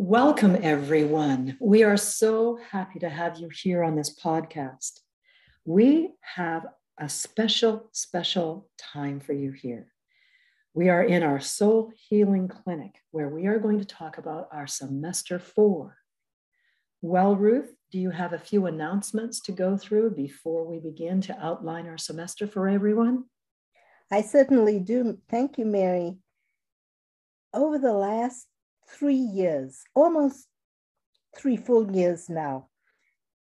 Welcome, everyone. We are so happy to have you here on this podcast. We have a special, special time for you here. We are in our Soul Healing Clinic where we are going to talk about our semester four. Well, Ruth, do you have a few announcements to go through before we begin to outline our semester for everyone? I certainly do. Thank you, Mary. Over the last three years, almost three full years now,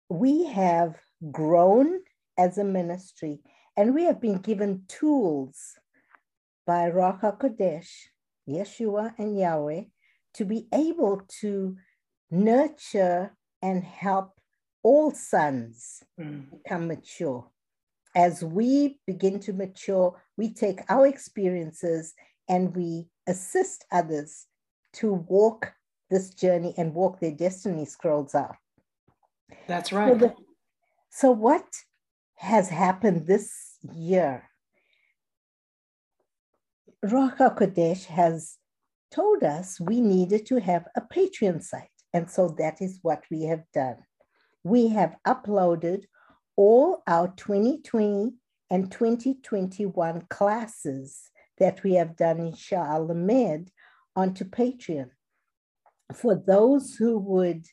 we have grown as a ministry and we have been given tools by Ruach HaKodesh, Yeshua, and Yahweh to be able to nurture and help all sons mm. become mature. As we begin to mature, we take our experiences and we assist others to walk this journey and walk their destiny scrolls out. That's right. So, the, so what has happened this year? Ruach HaKodesh has told us we needed to have a Patreon site. And so that is what we have done. We have uploaded all our 2020 and 2021 classes that we have done in Sha'al Lamed onto Patreon. For those who would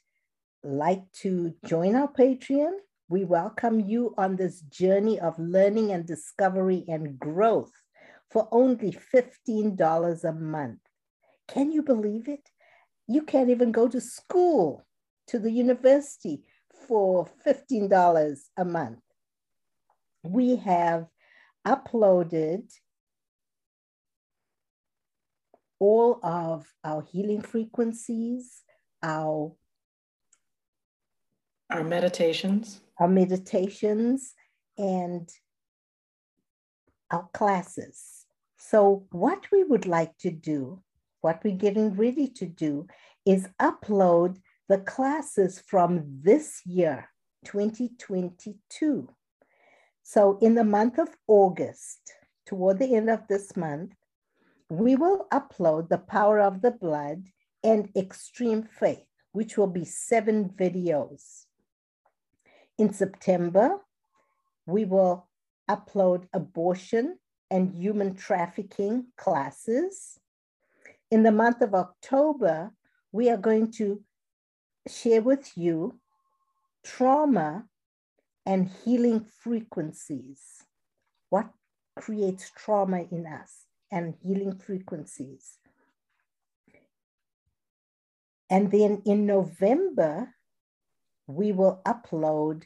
like to join our Patreon, we welcome you on this journey of learning and discovery and growth for only $15 a month. Can you believe it? You can't even go to school, to the university for $15 a month. We have uploaded all of our healing frequencies, our our meditations, our meditations, and our classes. So, what we would like to do, what we're getting ready to do, is upload the classes from this year, 2022. So, in the month of August, toward the end of this month, we will upload the power of the blood and extreme faith, which will be seven videos. In September, we will upload abortion and human trafficking classes. In the month of October, we are going to share with you trauma and healing frequencies. What creates trauma in us? And healing frequencies. And then in November, we will upload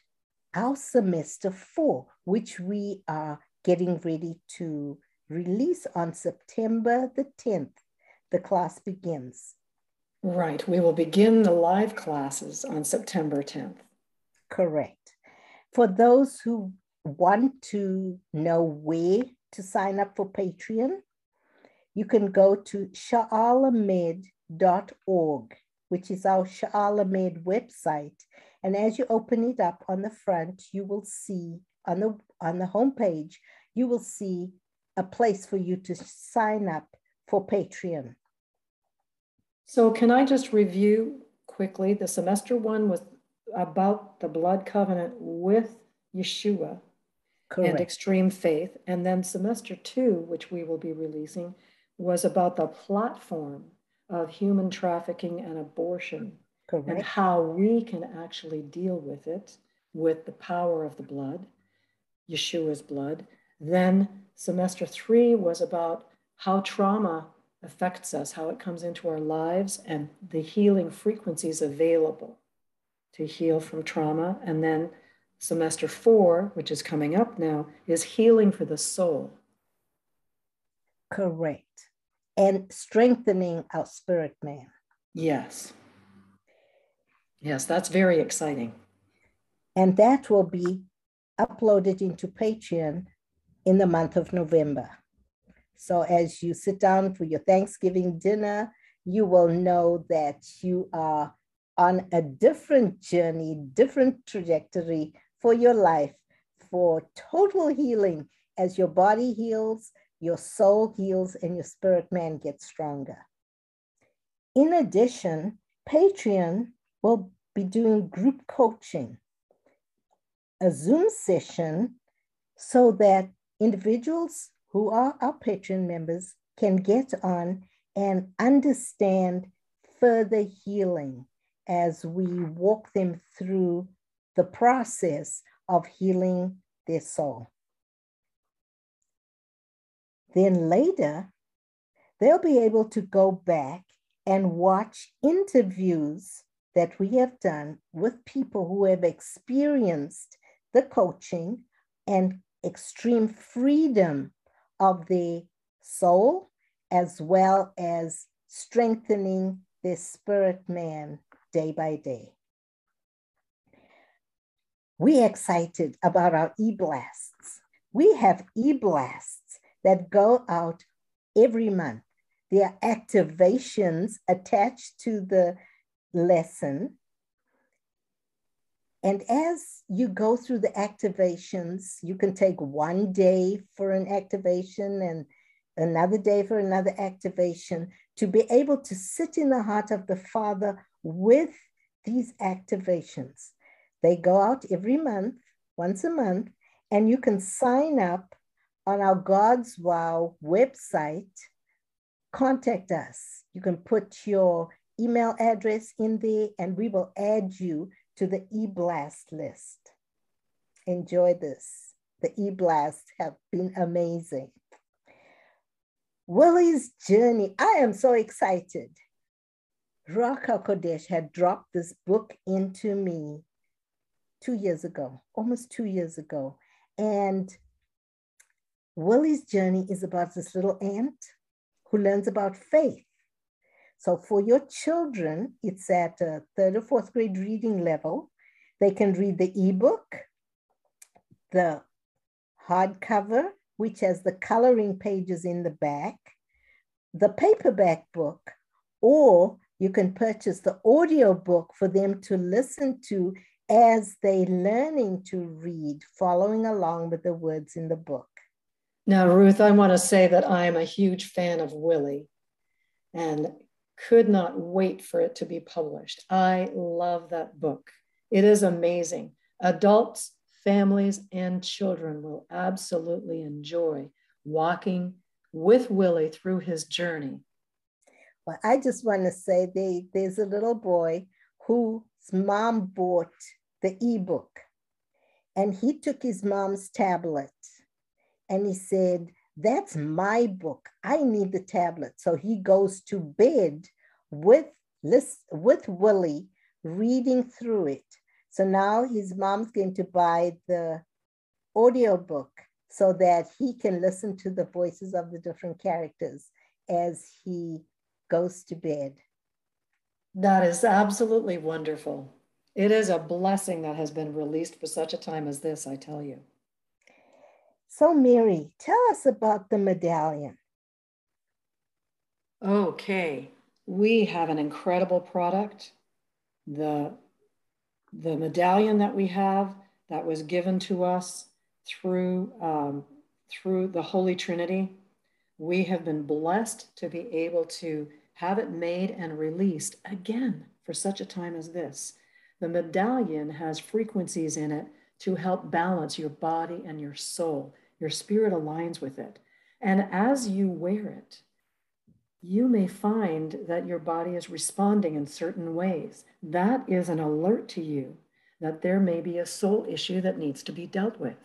our semester four, which we are getting ready to release on September the 10th. The class begins. Right. We will begin the live classes on September 10th. Correct. For those who want to know where to sign up for Patreon, you can go to sha'alamed.org, which is our Sha'alamed website. And as you open it up on the front, you will see on the on the homepage, you will see a place for you to sign up for Patreon. So can I just review quickly? The semester one was about the blood covenant with Yeshua Correct. and extreme faith. And then semester two, which we will be releasing, was about the platform of human trafficking and abortion Correct. and how we can actually deal with it with the power of the blood, Yeshua's blood. Then semester three was about how trauma affects us, how it comes into our lives, and the healing frequencies available to heal from trauma. And then semester four, which is coming up now, is healing for the soul. Correct and strengthening our spirit man. Yes. Yes, that's very exciting. And that will be uploaded into Patreon in the month of November. So as you sit down for your Thanksgiving dinner, you will know that you are on a different journey, different trajectory for your life, for total healing as your body heals, your soul heals and your spirit man gets stronger. In addition, Patreon will be doing group coaching, a Zoom session, so that individuals who are our Patreon members can get on and understand further healing as we walk them through the process of healing their soul. Then later, they'll be able to go back and watch interviews that we have done with people who have experienced the coaching and extreme freedom of the soul, as well as strengthening their spirit man day by day. We're excited about our e-blasts. We have e-blasts that go out every month. There are activations attached to the lesson. And as you go through the activations, you can take one day for an activation and another day for another activation to be able to sit in the heart of the Father with these activations. They go out every month, once a month, and you can sign up on our Godzwow website. Contact us. You can put your email address in there and we will add you to the e-blast list. Enjoy this. The e-blasts have been amazing. Willie's journey. I am so excited. Ruach HaKodesh had dropped this book into me two years ago, almost two years ago. And Willie's journey is about this little ant who learns about faith. So for your children, it's at a third or fourth grade reading level. They can read the ebook, the hardcover, which has the coloring pages in the back, the paperback book, or you can purchase the audio book for them to listen to as they learning to read, following along with the words in the book. Now, Ruth, I want to say that I'm a huge fan of Willie and could not wait for it to be published. I love that book. It is amazing. Adults, families, and children will absolutely enjoy walking with Willie through his journey. Well, I just want to say they, there's a little boy whose mom bought the ebook and he took his mom's tablet and he said, that's my book. I need the tablet. So he goes to bed with, with Willie reading through it. So now his mom's going to buy the audio book so that he can listen to the voices of the different characters as he goes to bed. That is absolutely wonderful. It is a blessing that has been released for such a time as this, I tell you. So, Mary, tell us about the medallion. Okay, we have an incredible product. The, the medallion that we have that was given to us through, um, through the Holy Trinity, we have been blessed to be able to have it made and released again for such a time as this. The medallion has frequencies in it to help balance your body and your soul. Your spirit aligns with it. And as you wear it, you may find that your body is responding in certain ways. That is an alert to you that there may be a soul issue that needs to be dealt with.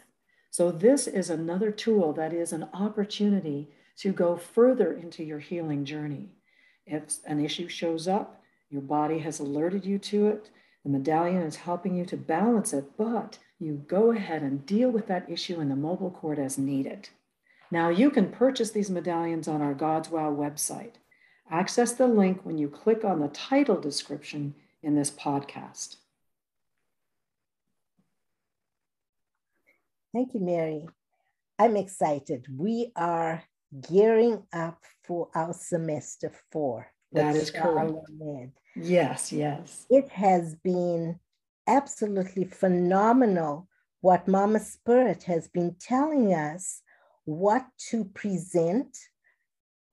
So, this is another tool that is an opportunity to go further into your healing journey. If an issue shows up, your body has alerted you to it, the medallion is helping you to balance it, but you go ahead and deal with that issue in the mobile court as needed. Now you can purchase these medallions on our Godzwow website. Access the link when you click on the title description in this podcast. Thank you, Mary. I'm excited. We are gearing up for our semester four. That is correct. Yes, yes. It has been absolutely phenomenal what Mama Spirit has been telling us what to present,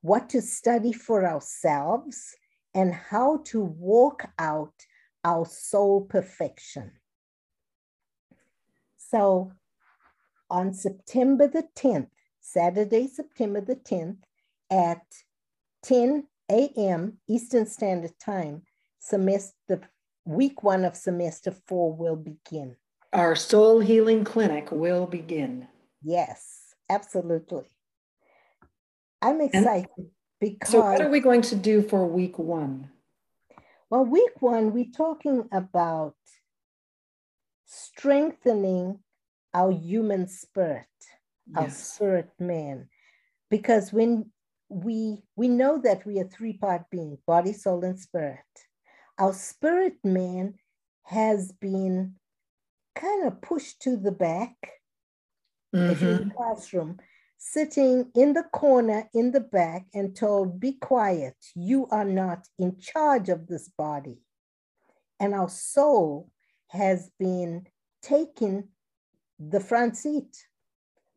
what to study for ourselves, and how to walk out our soul perfection. So on September the 10th, Saturday, September the 10th, at 10 a.m. Eastern Standard Time, semester week one of semester four will begin. Our soul healing clinic will begin. Yes, absolutely. I'm excited and because. So, what are we going to do for week one? Well, week one, we're talking about strengthening our human spirit, yes. our spirit man. Because when we we know that we are three-part being, body, soul, and spirit. Our spirit man has been kind of pushed to the back mm-hmm. in the classroom, sitting in the corner in the back and told, Be quiet, you are not in charge of this body. And our soul has been taking the front seat,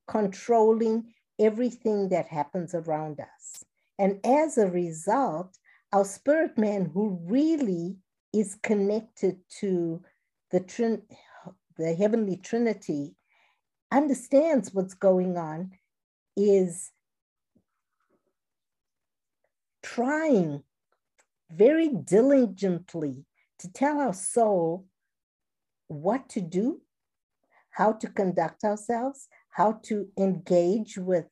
controlling everything that happens around us. And as a result, our spirit man, who really is connected to the, trin- the heavenly trinity, understands what's going on, is trying very diligently to tell our soul what to do, how to conduct ourselves, how to engage with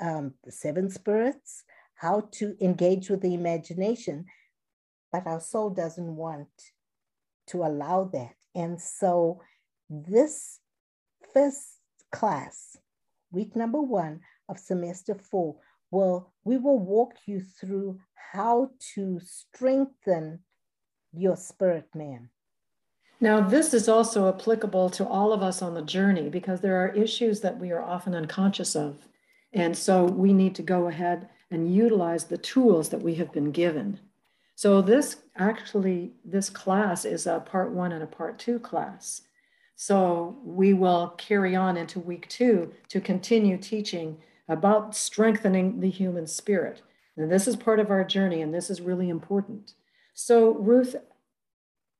um, the seven spirits, how to engage with the imagination. But our soul doesn't want to allow that. And so, this first class, week number one of semester four, will we will walk you through how to strengthen your spirit man. Now, this is also applicable to all of us on the journey because there are issues that we are often unconscious of. And so we need to go ahead and utilize the tools that we have been given. So this actually, this class is a part one and a part two class. So we will carry on into week two to continue teaching about strengthening the human spirit. And this is part of our journey, and this is really important. So, Ruth,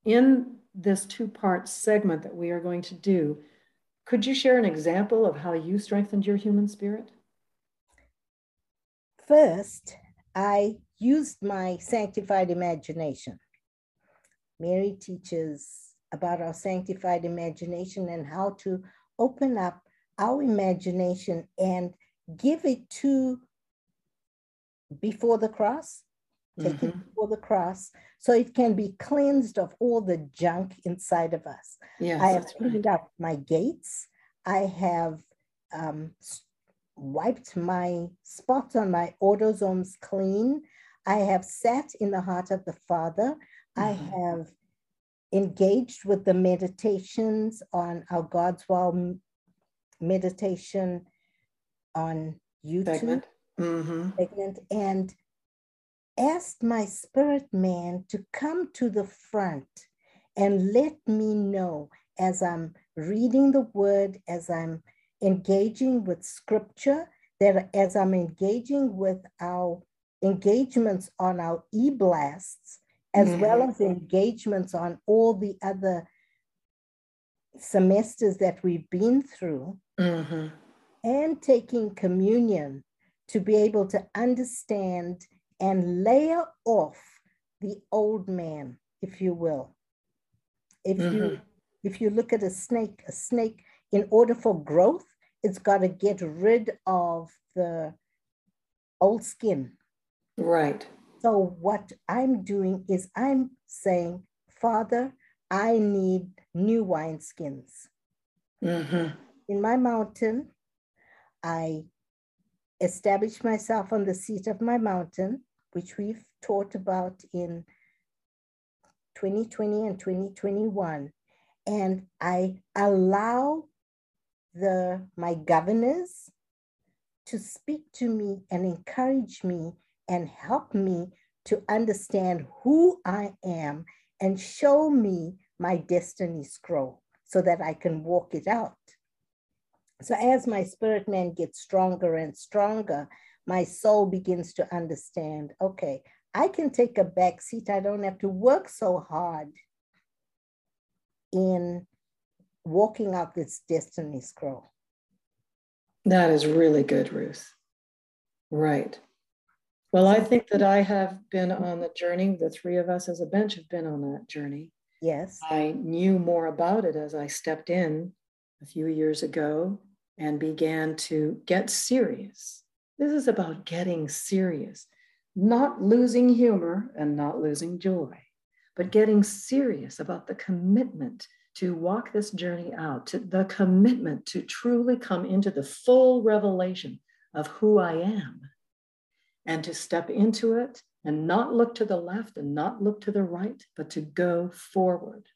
in this two part segment that we are going to do, could you share an example of how you strengthened your human spirit? First, I used my sanctified imagination. Mary teaches about our sanctified imagination and how to open up our imagination and give it to before the cross, take mm-hmm. it before the cross, so it can be cleansed of all the junk inside of us. Yes, I have cleaned right. up my gates. I have um, wiped my spot on my autosomes clean. I have sat in the heart of the Father. Mm-hmm. I have engaged with the meditations on our Godzwow meditation on YouTube segment, mm-hmm. segment and asked my spirit man to come to the front and let me know as I'm reading the word, as I'm engaging with scripture, that as I'm engaging with our engagements on our e-blasts, as mm-hmm. well as engagements on all the other semesters that we've been through, mm-hmm. and taking communion to be able to understand and layer off the old man, if you will. If mm-hmm. you if you look at a snake, a snake in order for growth, it's got to get rid of the old skin. Right. So, what I'm doing is I'm saying, Father, I need new wineskins. Mm-hmm. In my mountain, I established myself on the seat of my mountain, which we've taught about in 2020 and 2021. And I allow the my governors to speak to me and encourage me and help me to understand who I am and show me my destiny scroll so that I can walk it out. So as my spirit man gets stronger and stronger, my soul begins to understand, okay, I can take a back seat. I don't have to work so hard in walking out this destiny scroll. That is really good, Ruth. Right. Well, I think that I have been on the journey. The three of us as a bench have been on that journey. Yes. I knew more about it as I stepped in a few years ago and began to get serious. This is about getting serious, not losing humor and not losing joy, but getting serious about the commitment to walk this journey out, to the commitment to truly come into the full revelation of who I am and to step into it and not look to the left and not look to the right, but to go forward.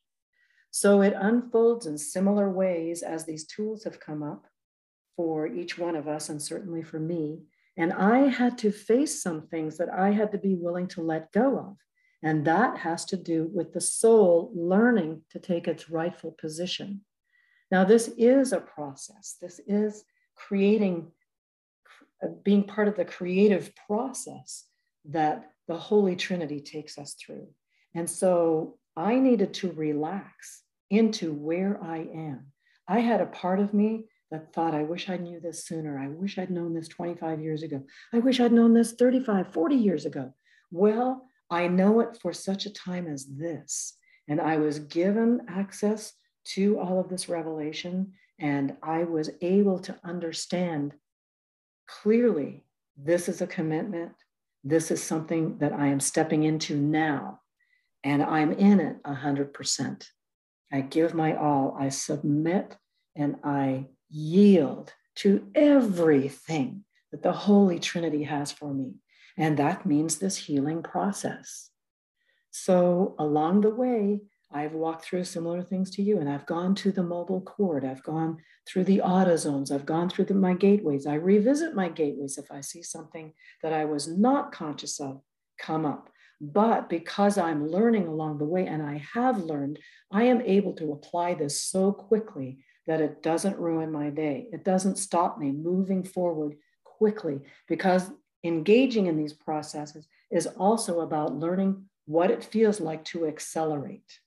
So it unfolds in similar ways as these tools have come up for each one of us, and certainly for me. And I had to face some things that I had to be willing to let go of. And that has to do with the soul learning to take its rightful position. Now, this is a process. This is creating, uh, being part of the creative process that the Holy Trinity takes us through. And so I needed to relax into where I am. I had a part of me that thought, I wish I knew this sooner. I wish I'd known this 25 years ago. I wish I'd known this 35, 40 years ago. Well, I know it for such a time as this. And I was given access to all of this revelation, and I was able to understand clearly this is a commitment. This is something that I am stepping into now, and I'm in it 100%. I give my all, I submit, and I yield to everything that the Holy Trinity has for me. And that means this healing process. So along the way, I've walked through similar things to you, and I've gone to the mobile court. I've gone through the autozones. I've gone through the, my gateways. I revisit my gateways if I see something that I was not conscious of come up. But because I'm learning along the way, and I have learned, I am able to apply this so quickly that it doesn't ruin my day. It doesn't stop me moving forward quickly because engaging in these processes is also about learning what it feels like to accelerate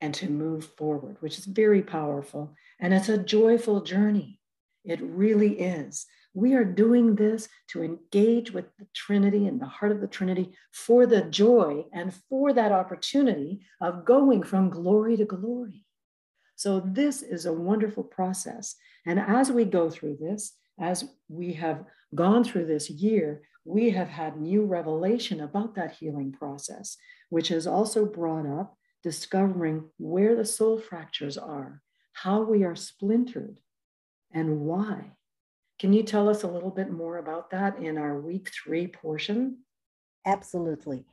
and to move forward, which is very powerful. And it's a joyful journey. It really is. We are doing this to engage with the Trinity and the heart of the Trinity for the joy and for that opportunity of going from glory to glory. So, this is a wonderful process. And as we go through this, as we have gone through this year, we have had new revelation about that healing process, which has also brought up discovering where the soul fractures are, how we are splintered, and why. Can you tell us a little bit more about that in our week three portion? Absolutely.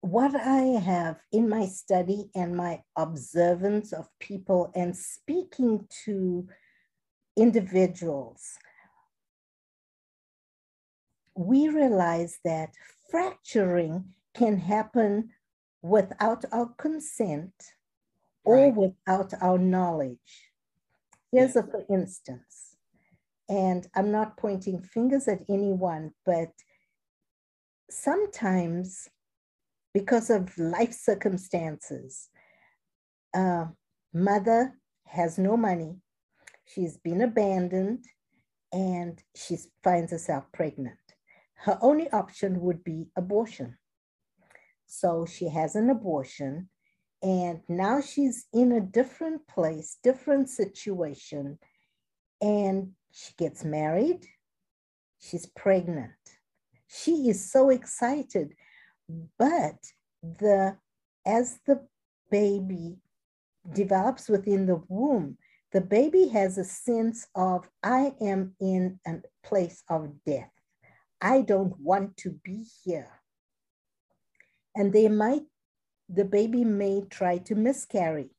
What I have in my study and my observance of people and speaking to individuals we realize that fracturing can happen without our consent or right. without our knowledge. Here's a for instance, and I'm not pointing fingers at anyone, but sometimes because of life circumstances, uh, mother has no money, she's been abandoned, and she finds herself pregnant her only option would be abortion. So she has an abortion, and now she's in a different place, different situation, and she gets married. She's pregnant. She is so excited, but the as the baby develops within the womb, the baby has a sense of I am in a place of death. I don't want to be here. And they might, the baby may try to miscarry,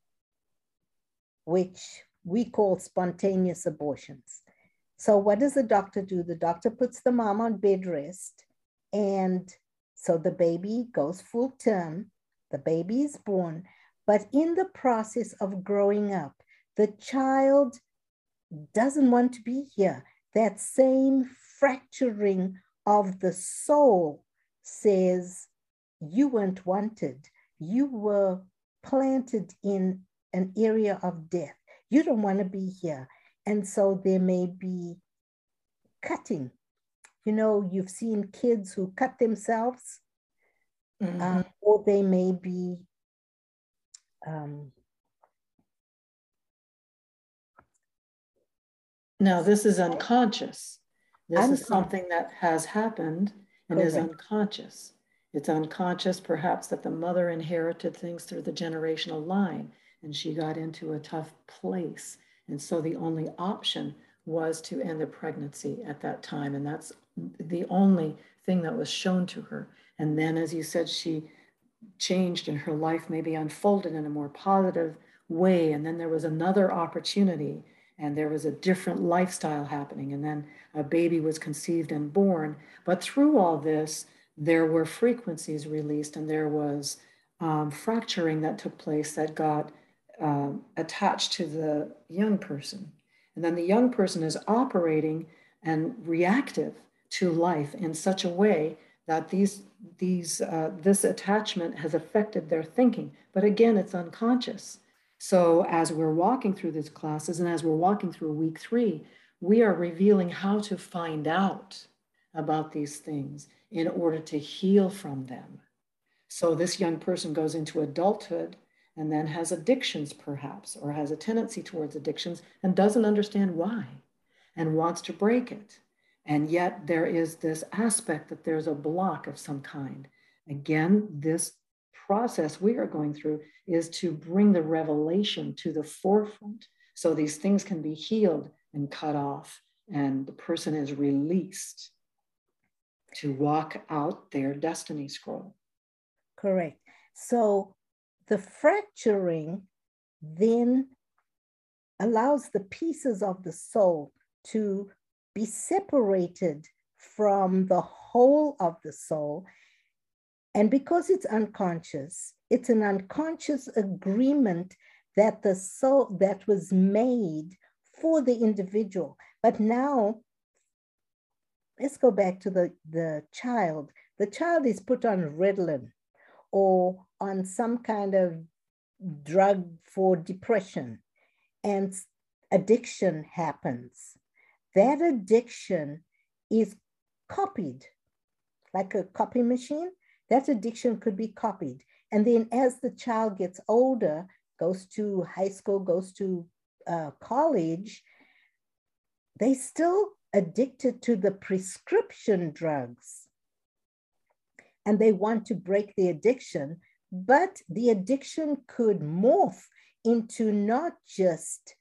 which we call spontaneous abortions. So, what does the doctor do? The doctor puts the mom on bed rest, and so the baby goes full term, the baby is born. But in the process of growing up, the child doesn't want to be here. That same fracturing of the soul says you weren't wanted. You were planted in an area of death. You don't want to be here. And so there may be cutting. You know, you've seen kids who cut themselves, mm-hmm. um, or they may be um, now this is unconscious this is something that has happened and is unconscious. It's unconscious, perhaps, that the mother inherited things through the generational line and she got into a tough place. And so the only option was to end the pregnancy at that time. And that's the only thing that was shown to her. And then, as you said, she changed and her life maybe unfolded in a more positive way. And then there was another opportunity and there was a different lifestyle happening. And then a baby was conceived and born. But through all this, there were frequencies released and there was um, fracturing that took place that got um, attached to the young person. And then the young person is operating and reactive to life in such a way that these these uh, this attachment has affected their thinking. But again, it's unconscious. So as we're walking through these classes and as we're walking through week three, we are revealing how to find out about these things in order to heal from them. So this young person goes into adulthood and then has addictions, perhaps, or has a tendency towards addictions and doesn't understand why and wants to break it. And yet there is this aspect that there's a block of some kind. Again, this process we are going through is to bring the revelation to the forefront so these things can be healed and cut off and the person is released to walk out their destiny scroll. Correct. So the fracturing then allows the pieces of the soul to be separated from the whole of the soul and because it's unconscious, it's an unconscious agreement that the soul that was made for the individual. But now, let's go back to the, the child. The child is put on Ritalin or on some kind of drug for depression, and addiction happens. That addiction is copied like a copy machine that addiction could be copied. And then as the child gets older, goes to high school, goes to uh, college, they still addicted to the prescription drugs. And they want to break the addiction, but the addiction could morph into not just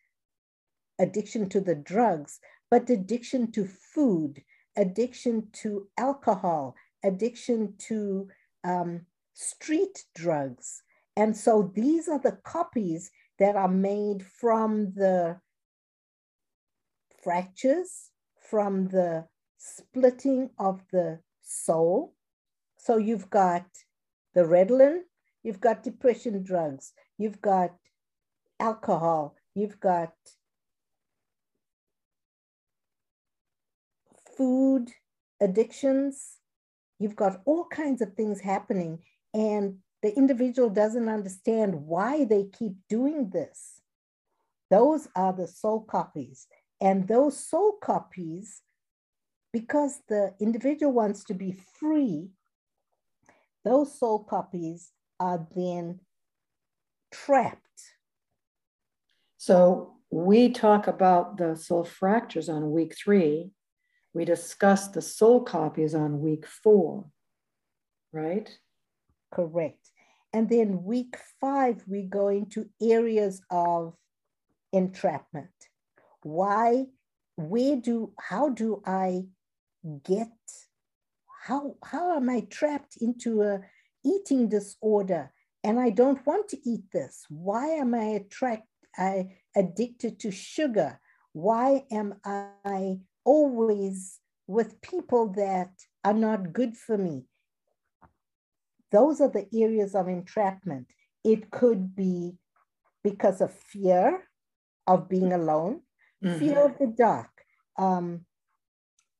addiction to the drugs, but addiction to food, addiction to alcohol, addiction to um, street drugs. And so these are the copies that are made from the fractures, from the splitting of the soul. So you've got the Ritalin, you've got depression drugs, you've got alcohol, you've got food addictions, You've got all kinds of things happening, and the individual doesn't understand why they keep doing this. Those are the soul copies. And those soul copies, because the individual wants to be free, those soul copies are then trapped. So we talk about the soul fractures on week three, we discussed the soul copies on week four, right? Correct. And then week five, we go into areas of entrapment. Why, where do, how do I get, how, how am I trapped into a eating disorder and I don't want to eat this? Why am I attract, I addicted to sugar? Why am I always with people that are not good for me. Those are the areas of entrapment. It could be because of fear of being alone, mm-hmm. fear of the dark, um,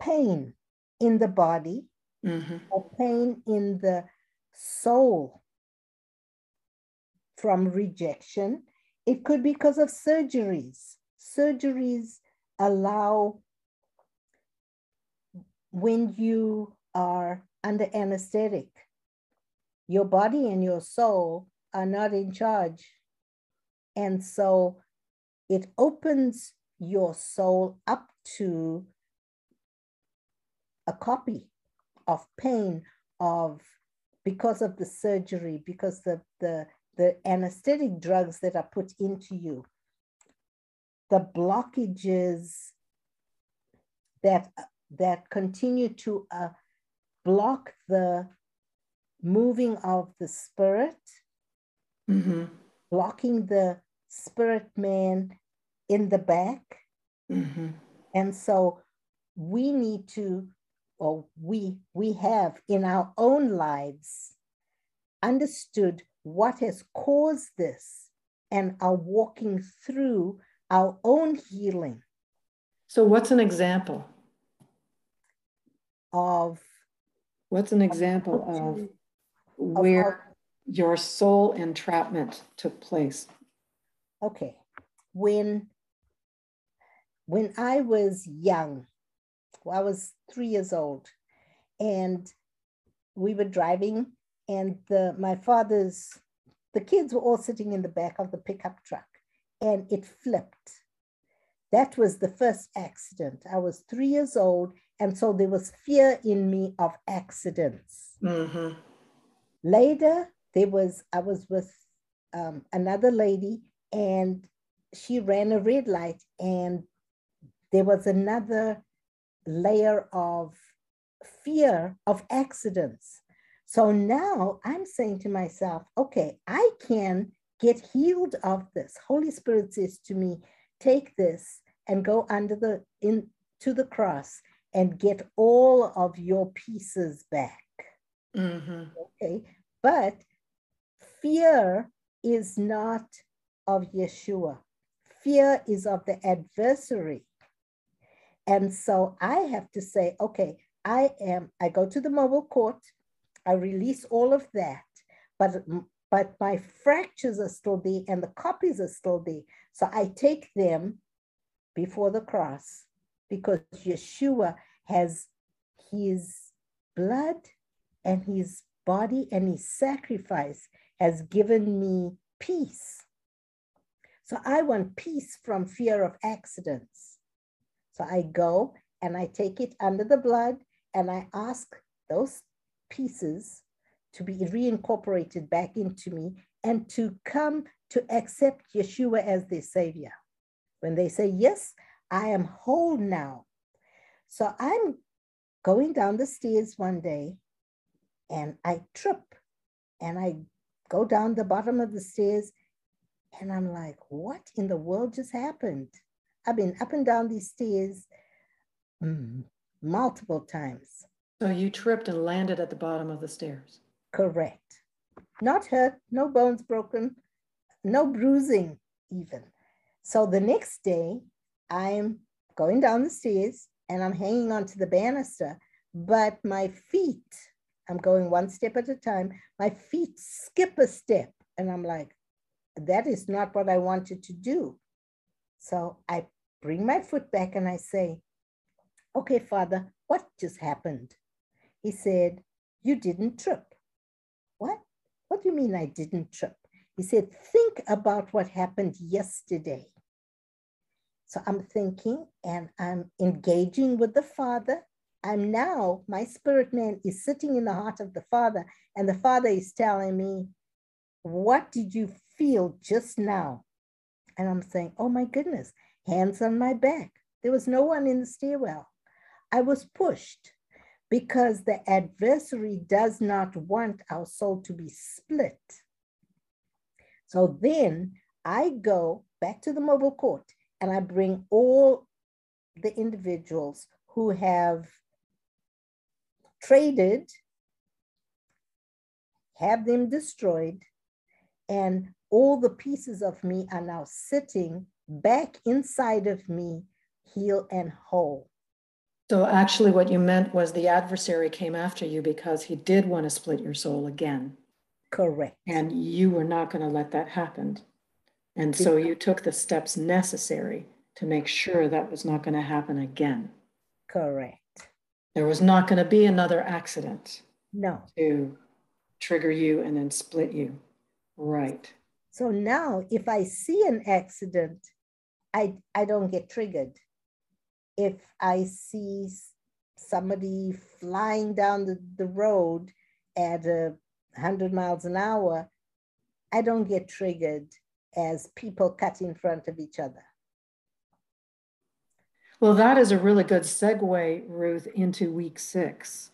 pain in the body, mm-hmm. or pain in the soul from rejection. It could be because of surgeries. Surgeries allow when you are under anesthetic, your body and your soul are not in charge. And so it opens your soul up to a copy of pain of because of the surgery, because the, the, the anesthetic drugs that are put into you, the blockages that, that continue to uh, block the moving of the spirit, mm-hmm. blocking the spirit man in the back. Mm-hmm. And so we need to, or we we have in our own lives understood what has caused this and are walking through our own healing. So what's an example? Of what's an example of where of your soul entrapment took place? Okay. When when I was young, well, I was three years old, and we were driving, and the my father's the kids were all sitting in the back of the pickup truck, and it flipped. That was the first accident. I was three years old, and so there was fear in me of accidents. Mm-hmm. Later, there was I was with um, another lady, and she ran a red light, and there was another layer of fear of accidents. So now I'm saying to myself, okay, I can get healed of this. Holy Spirit says to me, take this and go under the in to the cross and get all of your pieces back. Mm-hmm. Okay, but fear is not of Yeshua. Fear is of the adversary. And so I have to say, okay, I am, I go to the mobile court, I release all of that, but but my fractures are still there and the copies are still there. So I take them before the cross because Yeshua has his blood and his body and his sacrifice has given me peace. So I want peace from fear of accidents. So I go and I take it under the blood and I ask those pieces to be reincorporated back into me and to come to accept Yeshua as their savior. When they say, Yes, I am whole now. So I'm going down the stairs one day and I trip and I go down the bottom of the stairs and I'm like, What in the world just happened? I've been up and down these stairs mm, multiple times. So you tripped and landed at the bottom of the stairs. Correct. Not hurt, no bones broken, no bruising even. So the next day, I'm going down the stairs and I'm hanging onto the banister, but my feet, I'm going one step at a time, my feet skip a step. And I'm like, that is not what I wanted to do. So I bring my foot back and I say, Okay, Father, what just happened? He said, You didn't trip. What? What do you mean I didn't trip? He said, Think about what happened yesterday. So I'm thinking and I'm engaging with the Father. I'm now, my spirit man is sitting in the heart of the Father, and the Father is telling me, What did you feel just now? And I'm saying, oh my goodness, hands on my back. There was no one in the stairwell. I was pushed because the adversary does not want our soul to be split. So then I go back to the mobile court and I bring all the individuals who have traded, have them destroyed, and all the pieces of me are now sitting back inside of me, heal and whole. So actually, what you meant was the adversary came after you because he did want to split your soul again. Correct. And you were not going to let that happen. And so you took the steps necessary to make sure that was not going to happen again. Correct. There was not going to be another accident. No. To trigger you and then split you. Right. So now if I see an accident, I, I don't get triggered. If I see somebody flying down the, the road at a 100 miles an hour, I don't get triggered as people cut in front of each other. Well, that is a really good segue, Ruth, into week six,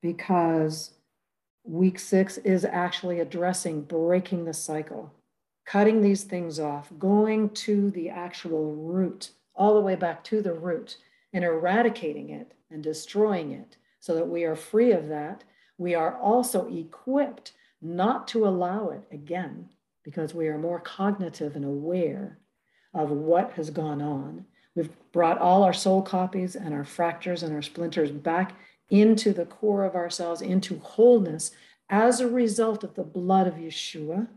because week six is actually addressing breaking the cycle, cutting these things off, going to the actual root, all the way back to the root, and eradicating it and destroying it so that we are free of that. We are also equipped not to allow it again because we are more cognitive and aware of what has gone on. We've brought all our soul copies and our fractures and our splinters back into the core of ourselves, into wholeness as a result of the blood of Yeshua.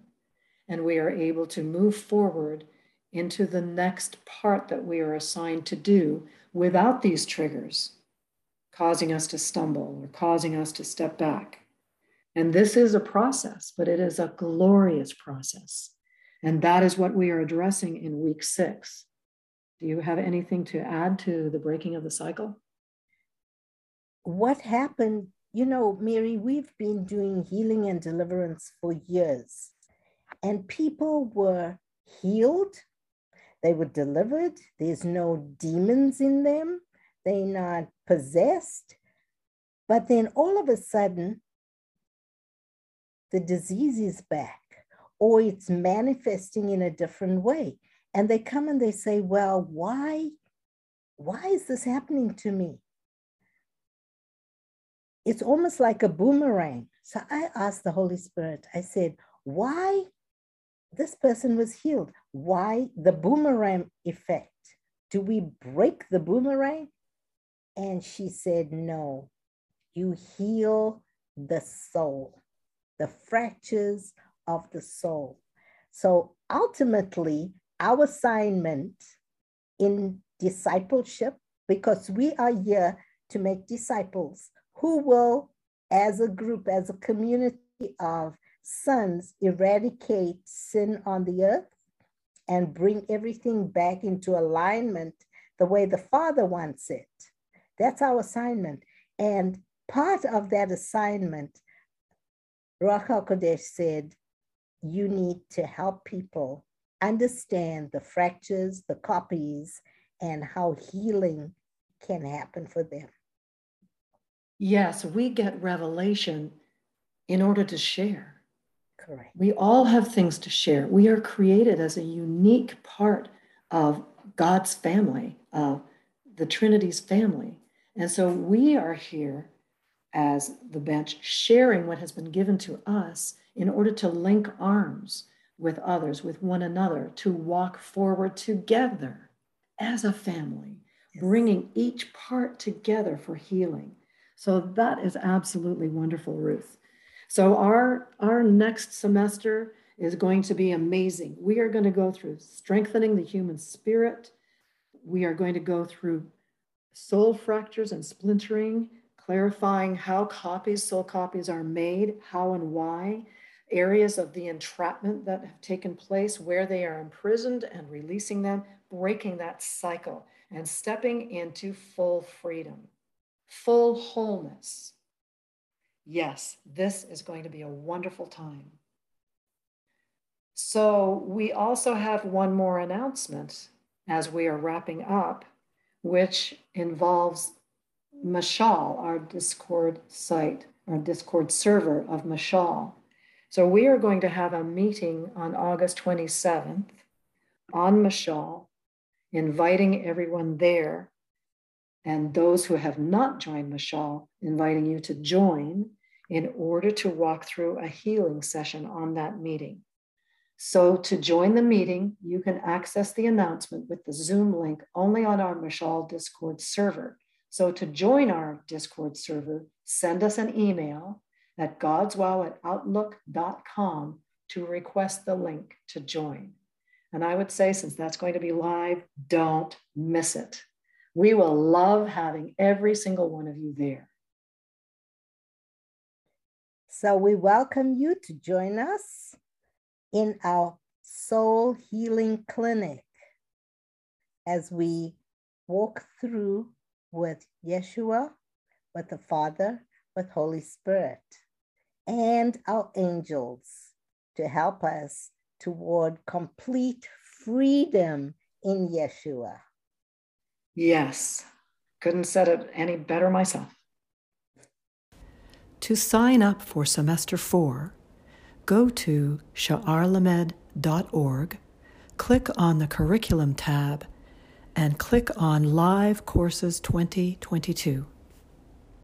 And we are able to move forward into the next part that we are assigned to do without these triggers causing us to stumble or causing us to step back. And this is a process, but it is a glorious process. And that is what we are addressing in week six. Do you have anything to add to the breaking of the cycle? What happened, you know, Mary, we've been doing healing and deliverance for years, and people were healed, they were delivered, there's no demons in them, they're not possessed. But then all of a sudden, the disease is back or it's manifesting in a different way. And they come and they say, well, why, why is this happening to me? It's almost like a boomerang. So I asked the Holy Spirit, I said, why this person was healed? Why the boomerang effect? Do we break the boomerang? And she said, no, you heal the soul the fractures of the soul. So ultimately, our assignment in discipleship, because we are here to make disciples who will, as a group, as a community of sons, eradicate sin on the earth and bring everything back into alignment the way the Father wants it. That's our assignment. And part of that assignment Ruach HaKodesh said, you need to help people understand the fractures, the copies, and how healing can happen for them. Yes, we get revelation in order to share. Correct. We all have things to share. We are created as a unique part of God's family, of the Trinity's family. And so we are here as the bench, sharing what has been given to us in order to link arms with others, with one another, to walk forward together as a family, yes. bringing each part together for healing. So that is absolutely wonderful, Ruth. So our, our next semester is going to be amazing. We are going to go through strengthening the human spirit. We are going to go through soul fractures and splintering clarifying how copies, soul copies are made, how and why, areas of the entrapment that have taken place, where they are imprisoned and releasing them, breaking that cycle and stepping into full freedom, full wholeness. Yes, this is going to be a wonderful time. So, we also have one more announcement as we are wrapping up, which involves Mashal, our Discord site, our Discord server of Mashal. So we are going to have a meeting on August 27th on Mashal, inviting everyone there and those who have not joined Mashal, inviting you to join in order to walk through a healing session on that meeting. So to join the meeting, you can access the announcement with the Zoom link only on our Mashal Discord server So to join our Discord server, send us an email at godzwow at outlook.com to request the link to join. And I would say, since that's going to be live, don't miss it. We will love having every single one of you there. So we welcome you to join us in our soul healing clinic as we walk through with Yeshua, with the Father, with Holy Spirit, and our angels to help us toward complete freedom in Yeshua. Yes, couldn't said it any better myself. To sign up for semester four, go to sha'arlamed.org, click on the curriculum tab, and click on Live Courses 2022.